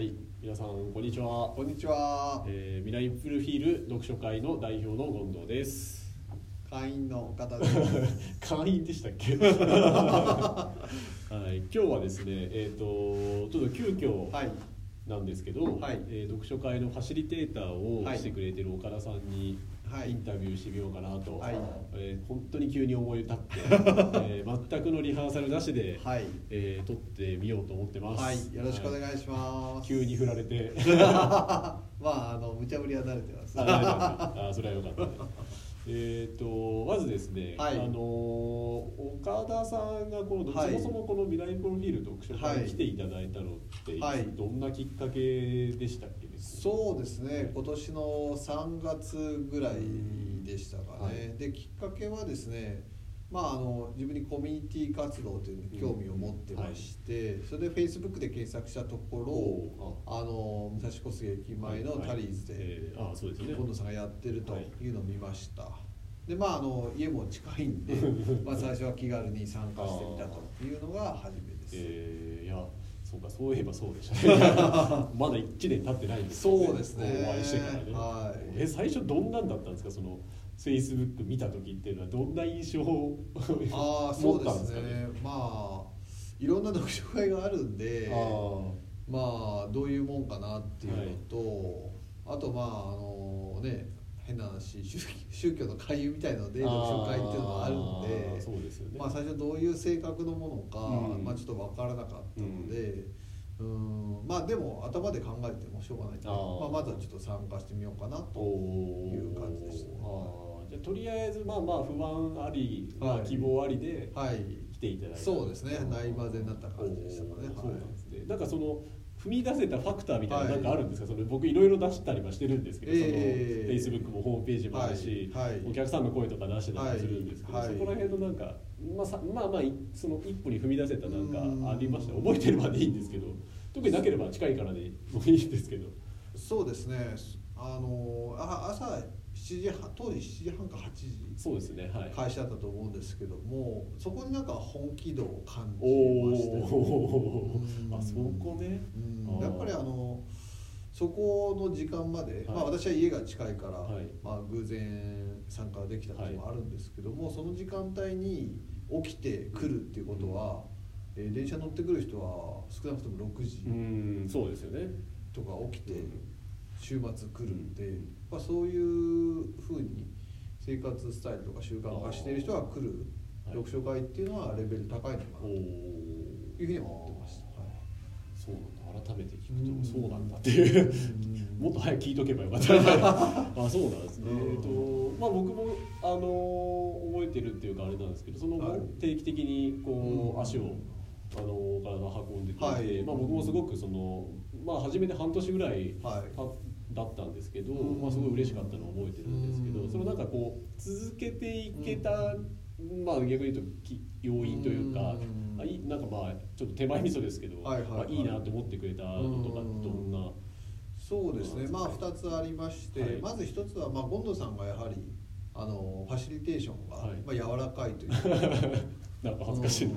はい、皆さんこんにちは。こんにちは。えー、ミライプルフィール読書会の代表の権藤です。会員の方です。会員でしたっけ？はい、今日はですね、えっ、とちょっと急遽はい。なんですけど、はいえー読書会のファシリテーターをはいしてくれてる岡田さんにはいインタビューしてみようかなと、はいえー本当に急に思い立って、えー全くのリハーサルなしで、はい。えー撮ってみようと思ってます。はい。よろしくおはい願いします。急に振られて。まああの無茶ぶりは慣れてます。ああそれはよかったです。えっとまずですね、はいあの岡田さんがこの、はいそもそもこの未来プロフィール読書会に来ていただいたのって、はいどんなきっかけでしたっけ？ですそうですね。今年の3月ぐらいでしたかね。はいできっかけはですね。まあ、あの自分にコミュニティ活動というのに興味を持ってまして、それでフェイスブックで検索したところおあの武蔵小杉駅前のタリーズで、近藤さんがやってるとい。うのを見ました、でまああの家も近いんで まあ最初は気軽に参加してみたというのが初めです、えーいやそうかそういえばそうでしたね。まだ1年経ってないんですよそうですね。お会いしてからね、はい。え最初どんなんだったんですか？そのフェイスブック見た時っていうのはどんな印象をああそうで持ったんですね？ね。まあいろんな読書会があるんであまあどういうもんかなっていうのと、あとまああのね変な話宗宗教の会員みたいので読書会っていうのがあるんでそうですよね、まあ、最初どういう性格のものか、うん。まあ、ちょっと分からなかったので、うん、まあでも頭で考えてもしょうがないんであー。まあ、まずはちょっと参加してみようかなという感じでしたねじゃあとりあえずまあまあ不安あり、まあ、はい希望ありではい。来ていただいた。そうですね。内混ぜになった感じでしたかね。そうはい。なんですね。なんかその踏み出せたファクターみたいなはい。なんかあるんですか、その僕いろいろ出したりはしてるんですけど、ええその Facebook もホームページもあるし、お客さんの声とか出してたりするんですけど、はい。そこら辺のなんか、まあ、さまあまあいその一歩に踏み出せたなんうん。かありました。覚えてるまでいいんですけど特になければ近いからでもいいんですけど。そうですね。あのあ朝7時半当時7時半か8時そうですねはい。開始だったと思うんですけどもそこになんか本気度を感じおましたあそこね。やっぱりあのそこの時間まで、はい。まあ、私は家が近いから、はい。まあ、偶然参加できたこともあるんですけども、その時間帯に起きてくるっていうことは、えー電車乗ってくる人は少なくとも6時うんそうですよね。とか起きて週末来るん。で、まあ、そういうふうに生活スタイルとか習慣化している人が来るはい読書会っていうのはレベル高いのかなおとい。うふうに思ってました。はいそうなんだ。改めて聞うんくとそうなんだっていう。うん。もっと早く聞いとけばよかった。あそうなんですね、うん。えっとまあ僕もあの覚えてるっていうかあれなんですけどその後、はい。定期的にこう、うん。足をあの体を運んでて、はい。まあ、僕もすごくそのまあ初めて半年ぐらいはい。ただっけど、うんまあ、すごい嬉しかったのを覚えてるんですけど、うん。そのなんかこう続けていけた、まあ逆に言うとき要因というか、うん。あなんかまあちょっと手前味噌ですけど、はいはいはい。まあ、いいなと思ってくれたのとかうんどんな。そうですね、まあ、2つありまして、はい。まず1つは、まあ、さんがやはりあのファシリテーションが、はい。まあ、柔らかいという なんか恥ずかしい。うん。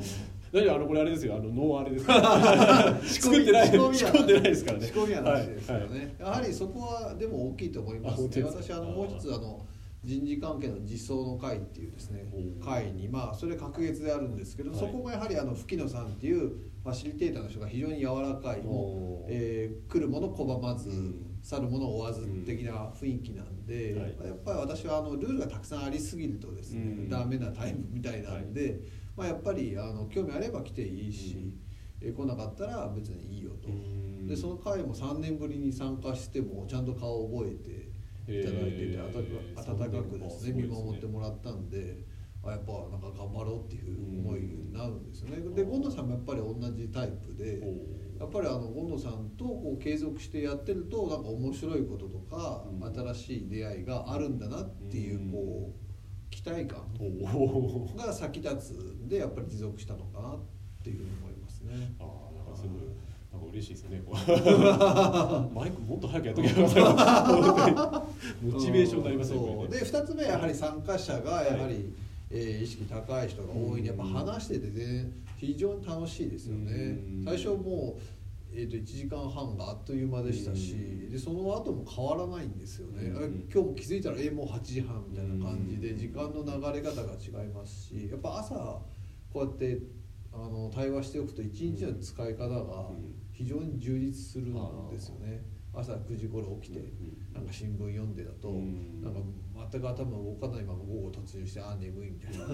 大丈夫あのこれあれですよ。あのノーあれです。作ってない。仕込んでないですからね。仕込みはなしですけどね、はい。はいやはりそこはでも大きいと思いますね。私あのもう一つあの人事関係の実装の会っていうですね会にまあそれ隔月であるんですけど、はい。そこもやはりあの吹野さんっていうファシリテーターの人が非常に柔らかいもう、えー来るもの拒まず、うん去るもの追わず的な雰囲気なんで、はい。やっぱり私はあのルールがたくさんありすぎるとですね、うん。ダメなタイプみたいなんで、まあ、やっぱりあの興味あれば来ていいし、うん。えー来なかったら別にいいよと。うん。でその会も3年ぶりに参加してもちゃんと顔を覚えていただいてて、温かくですね。見守ってもらったんであやっぱなんか頑張ろうっていう思いで権藤さんもやっぱり同じタイプでやっぱりあの権藤さんとこう継続してやってるとなんか面白いこととか、うん新しい出会いがあるんだなっていううんこう期待感。が先立つんでやっぱり持続したのかなっていうふうに思いますね。ああなんかすごいなんか嬉しいですね。マイクもっと早くやっとけばよかった。本当にモチベーションになりますね。で2つ目はやはり参加者がやはり、えー意識高い人が多いんでやっぱ話してて、ね、非常に楽しいですよね。うん。最初もうえー、と1時間半があっという間でしたし、うん。でその後も変わらないんですよね、うん。あ今日も気づいたらえーもう8時半みたいな感じで時間の流れ方が違いますしやっぱ朝こうやってあの対話しておくと一日の使い方が非常に充実するんですよね。朝9時頃起きてなんか新聞読んでだと、うん。なんか全く頭動かないまま午後突入してああ眠いみたいな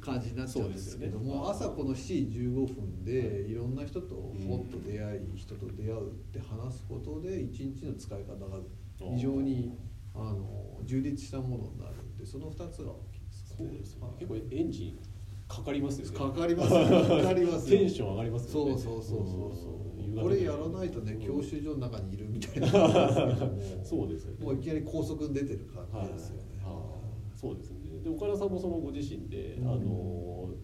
感じになっちゃうんですけども、朝この7時15分でい。ろんな人ともっと出会い、人と出会うって話すことで一日の使い方が非常にあの充実したものになるんでその2つが大きいですかね。そうですね。はい。結構エンジンかかりますよね。かかりますかかりますテンション上がりますよね。そうそうそうそうそう。うんこれやらないとねうん。教習所の中にいるみたいな。そうですよね。もういきなり高速に出てる感じですよね、はい。そうですね。で岡田さんもそのご自身で、うん。あの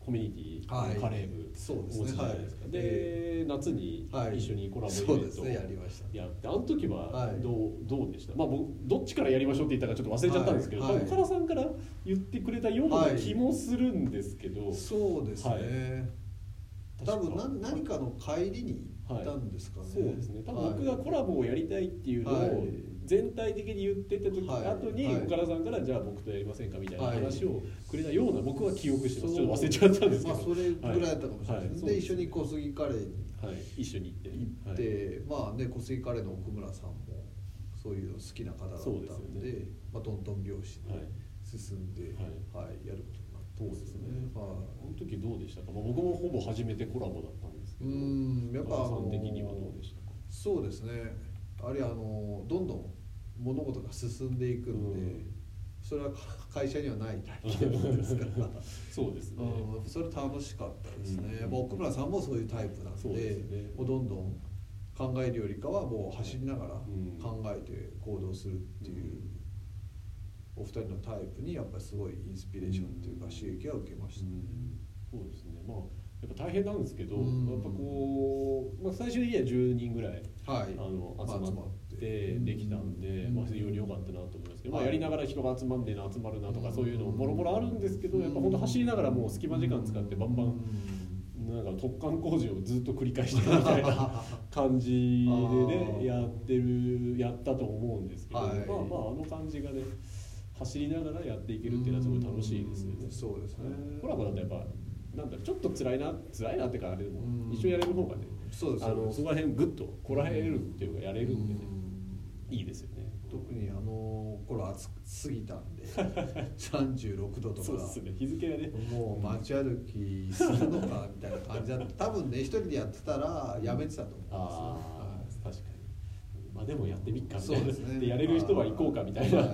コミュニティ、はい。カレー部。そうですね。はい。で、夏にはい。一緒にコラボイベント。をそうですね。やりました。やってあの時ははい。どう,、どうでした？まあ僕どっちからやりましょうって言ったかちょっと忘れちゃったんですけど、はい。はい岡田さんから言ってくれたような気もするんですけど、そうですね、はい。多分確か。な何かの帰りに行ったんですかね、そうですね。多分僕はい。がコラボをやりたいっていうのはい。を全体的に言ってた時、はい。後にはい。岡田さんからじゃあ僕とやりませんかみたいなはい話をくれたような僕は記憶してますちょっと忘れちゃったんですけど、まあそれぐらいだったかもしれないです、はで一緒に小杉カレーにはい、一緒に行って。行って、まあね小杉カレーの奥村さんもそういうの好きな方だったんでですよね。まあ、トントン拍子ではい。進んで、ははいやることになってそうですね、はあの時どうでしたか、まあ、僕もほぼ初めてコラボだったんですけい、うどんやっぱ岡田さん的にはどうでしたか？そうですね。あれあのどんどん物事が進んでいくんで、うん。それは会社にはない体験ですから。そうですね、うん、それ楽しかったですね、うん。やっぱ奥村さんもそういうタイプなんでね。もうどんどん考えるよりかはもう走りながらうん。考えて行動するっていう、お二人のタイプにやっぱりすごいインスピレーションっていうか刺激は受けましたね、そうですね。まあやっぱ大変なんですけど、うん。やっぱこう、まあ、最終的には10人ぐらいはい。あのまあ集まって。できたんで、うん。まあ、非常に良かったなと思いますけど、まあ、はい。やりながら人が集まんねえな集まるなとかうんそういうのもろもろあるんですけどやっぱ本当走りながらもう隙間時間使ってバンバンなんか突貫工事をずっと繰り返してるみたいな 感じでねやってるやったと思うんですけど、はい。まあまああの感じがね走りながらやっていけるっていうのはすごい楽しいですよね。うん。そうですね。コラボだとやっぱなんだろうちょっと辛いな辛いなってかあれでもうん。一緒にやれる方がねそうですあのそこら辺グッとこらえるっていうかやれるんで。ねうん。いいですよね。特にあの頃暑すぎたんで 36度とか。そうですね。日付がね。もう街歩きするのかみたいな感じだった。多分ね一人でやってたらやめてたと思うんですよまあでもやってみっかみたそいうなですね。でやれる人は行こうかみたいな、はい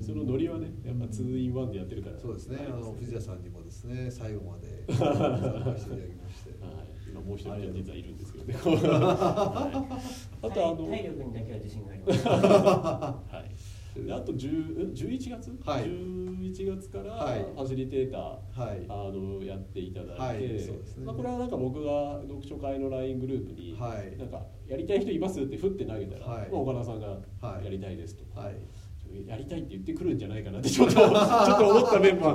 そのノリはねやっぱ 2in1 でやってるから。そうですね。あの藤田さんにもですね最後まで参加していただきまして。はい、今もう一人実はいるんですけどね。はい、あとあの、体力にだけは自信があります。はい。であと10 11月、はい。11月からはい。ファシリテーター、はい。あのやっていただいて、まあこれはなんか僕が読書会の LINE グループに、はい。なんかやりたい人いますって振って投げたら、岡田さんがはい。やりたいですと。はい。やりたいって言ってくるんじゃないかなってちょっと ちょっと思った面もあ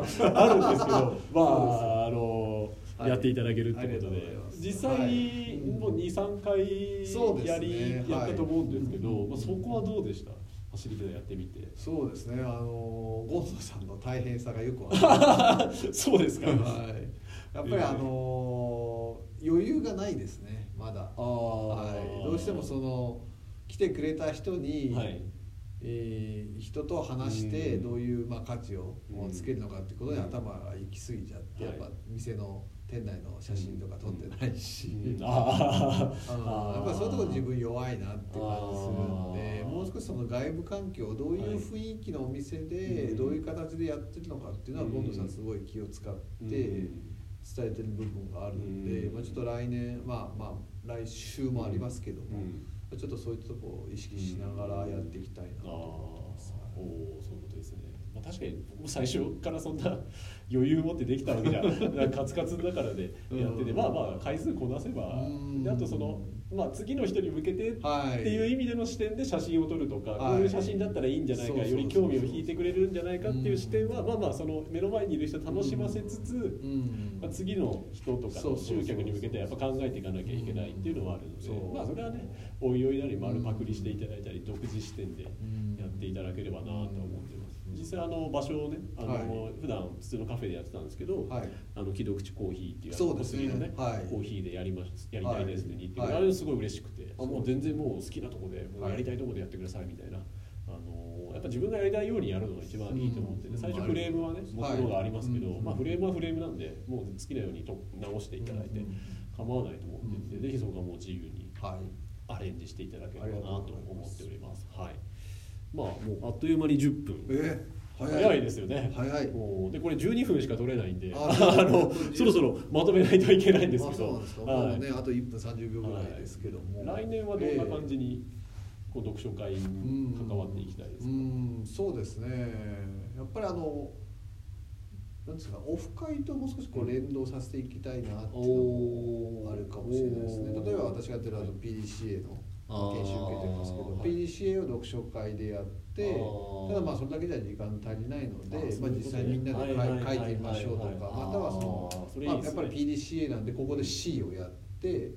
るんですけどまああの、はい。やっていただけるってことで。実際にはいもう23回そうですね。やり、やったと思うんですけど、はいまあ、そこはどうでした？走りでやってみて。そうですね。あのゴンゾさんの大変さがよくわかる。そうですか、はい、やっぱりあの余裕がないですね。まだ、あはい、どうしてもその来てくれた人に、はい。えー人と話してうん。どういう、まあ、価値をうん。つけるのかってことにうん。頭が行き過ぎちゃって、はい。やっぱ店の店内の写真とか撮ってないし、うん。ああやっぱりそういうところ自分弱いなって感じするんであーもう少しその外部環境どういう雰囲気のお店でうん。どういう形でやってるのかっていうのはうん。ゴンドさんすごい気を使って伝えてる部分があるんで、うん。まあ、ちょっと来年まあまあ来週もありますけども、うん。ちょっとそういったところを意識しながらやっていきたいなと思ってます。おおそういうことですね、まあ、確かに僕も最初からそんな余裕持ってできたわけじゃん。カツカツだからでやってて、まあまあ回数こなせば、であとその、まあ、次の人に向けてっていう意味での視点で写真を撮るとか、はい、こういう写真だったらいいんじゃないか、より興味を引いてくれるんじゃないかっていう視点は、まあまあその目の前にいる人楽しませつつ、まあ、次の人とかの集客に向けてやっぱ考えていかなきゃいけないっていうのはあるので、まあそれはねおいおいなり丸パクリしていただいたり独自視点でやっていただければなと思ってます。実際あの場所をねあの、はい、普段普通のカフェでやってたんですけど、はい、あの木戸口コーヒーっていうそうですね。のね、はい、コーヒーでやりますやりたいですねにって、はい、あれすごい嬉しくて、あもう全然もう好きなとこでもうやりたいとこでやってくださいみたいな。あのやっぱ自分がやりたいようにやるのが一番いいと思ってて、最初フレームはね僕のがありますけど、まあ、フレームはフレームなんでもう好きなようにと直していただいて構わないと思ってて、ぜひそこはもう自由にアレンジしていただければなと思っております。はい。まあもうあっという間に10分。えー早いですよね。早い。でこれ12分しか取れないんで。あ のそろそろまとめないといけないんですけど。あ,、ね、あと1分30秒ぐらいですけども、来年はどんな感じに、こう読書会に関わっていきたいですか、うん。そうですね。やっぱりあのなんですかオフ会ともう少しこう連動させていきたいなっていうのもあるかもしれないですね。例えば私がやってるあの PDCA の研修受けてますけど PDCA を読書会でやってただまあそれだけじゃ時間足りないのでまあ、実際みんなで書いてみましょうとかまたはそのまあ、やっぱり PDCA なんでここで C をやって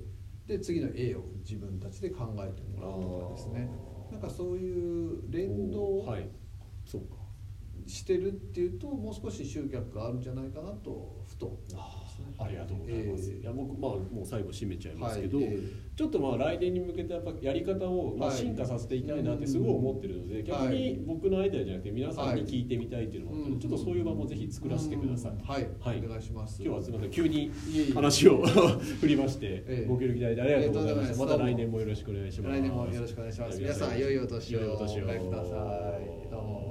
で次の A を自分たちで考えてもらうとかですね。なんかそういう連動してるっていうともう少し集客があるんじゃないかなとふと。ありがとうございます、えー、いや僕まあもう最後締めちゃいますけど、はいえー、ちょっとまあ来年に向けてやっぱやり方をまあ進化させていきたいなってすごい思ってるので、逆に僕のアイデアじゃなくて皆さんに聞いてみたいっていうのもあって、ちょっとそういう場もぜひ作らせてください、はい、はい、お願いします。今日はすみません急に話を 振りまして、えー、ご協力いただいてありがとうございました、また。来年もよろしくお願いします。来年もよろしくお願いします。皆さん良いお年を。お迎えください。どうも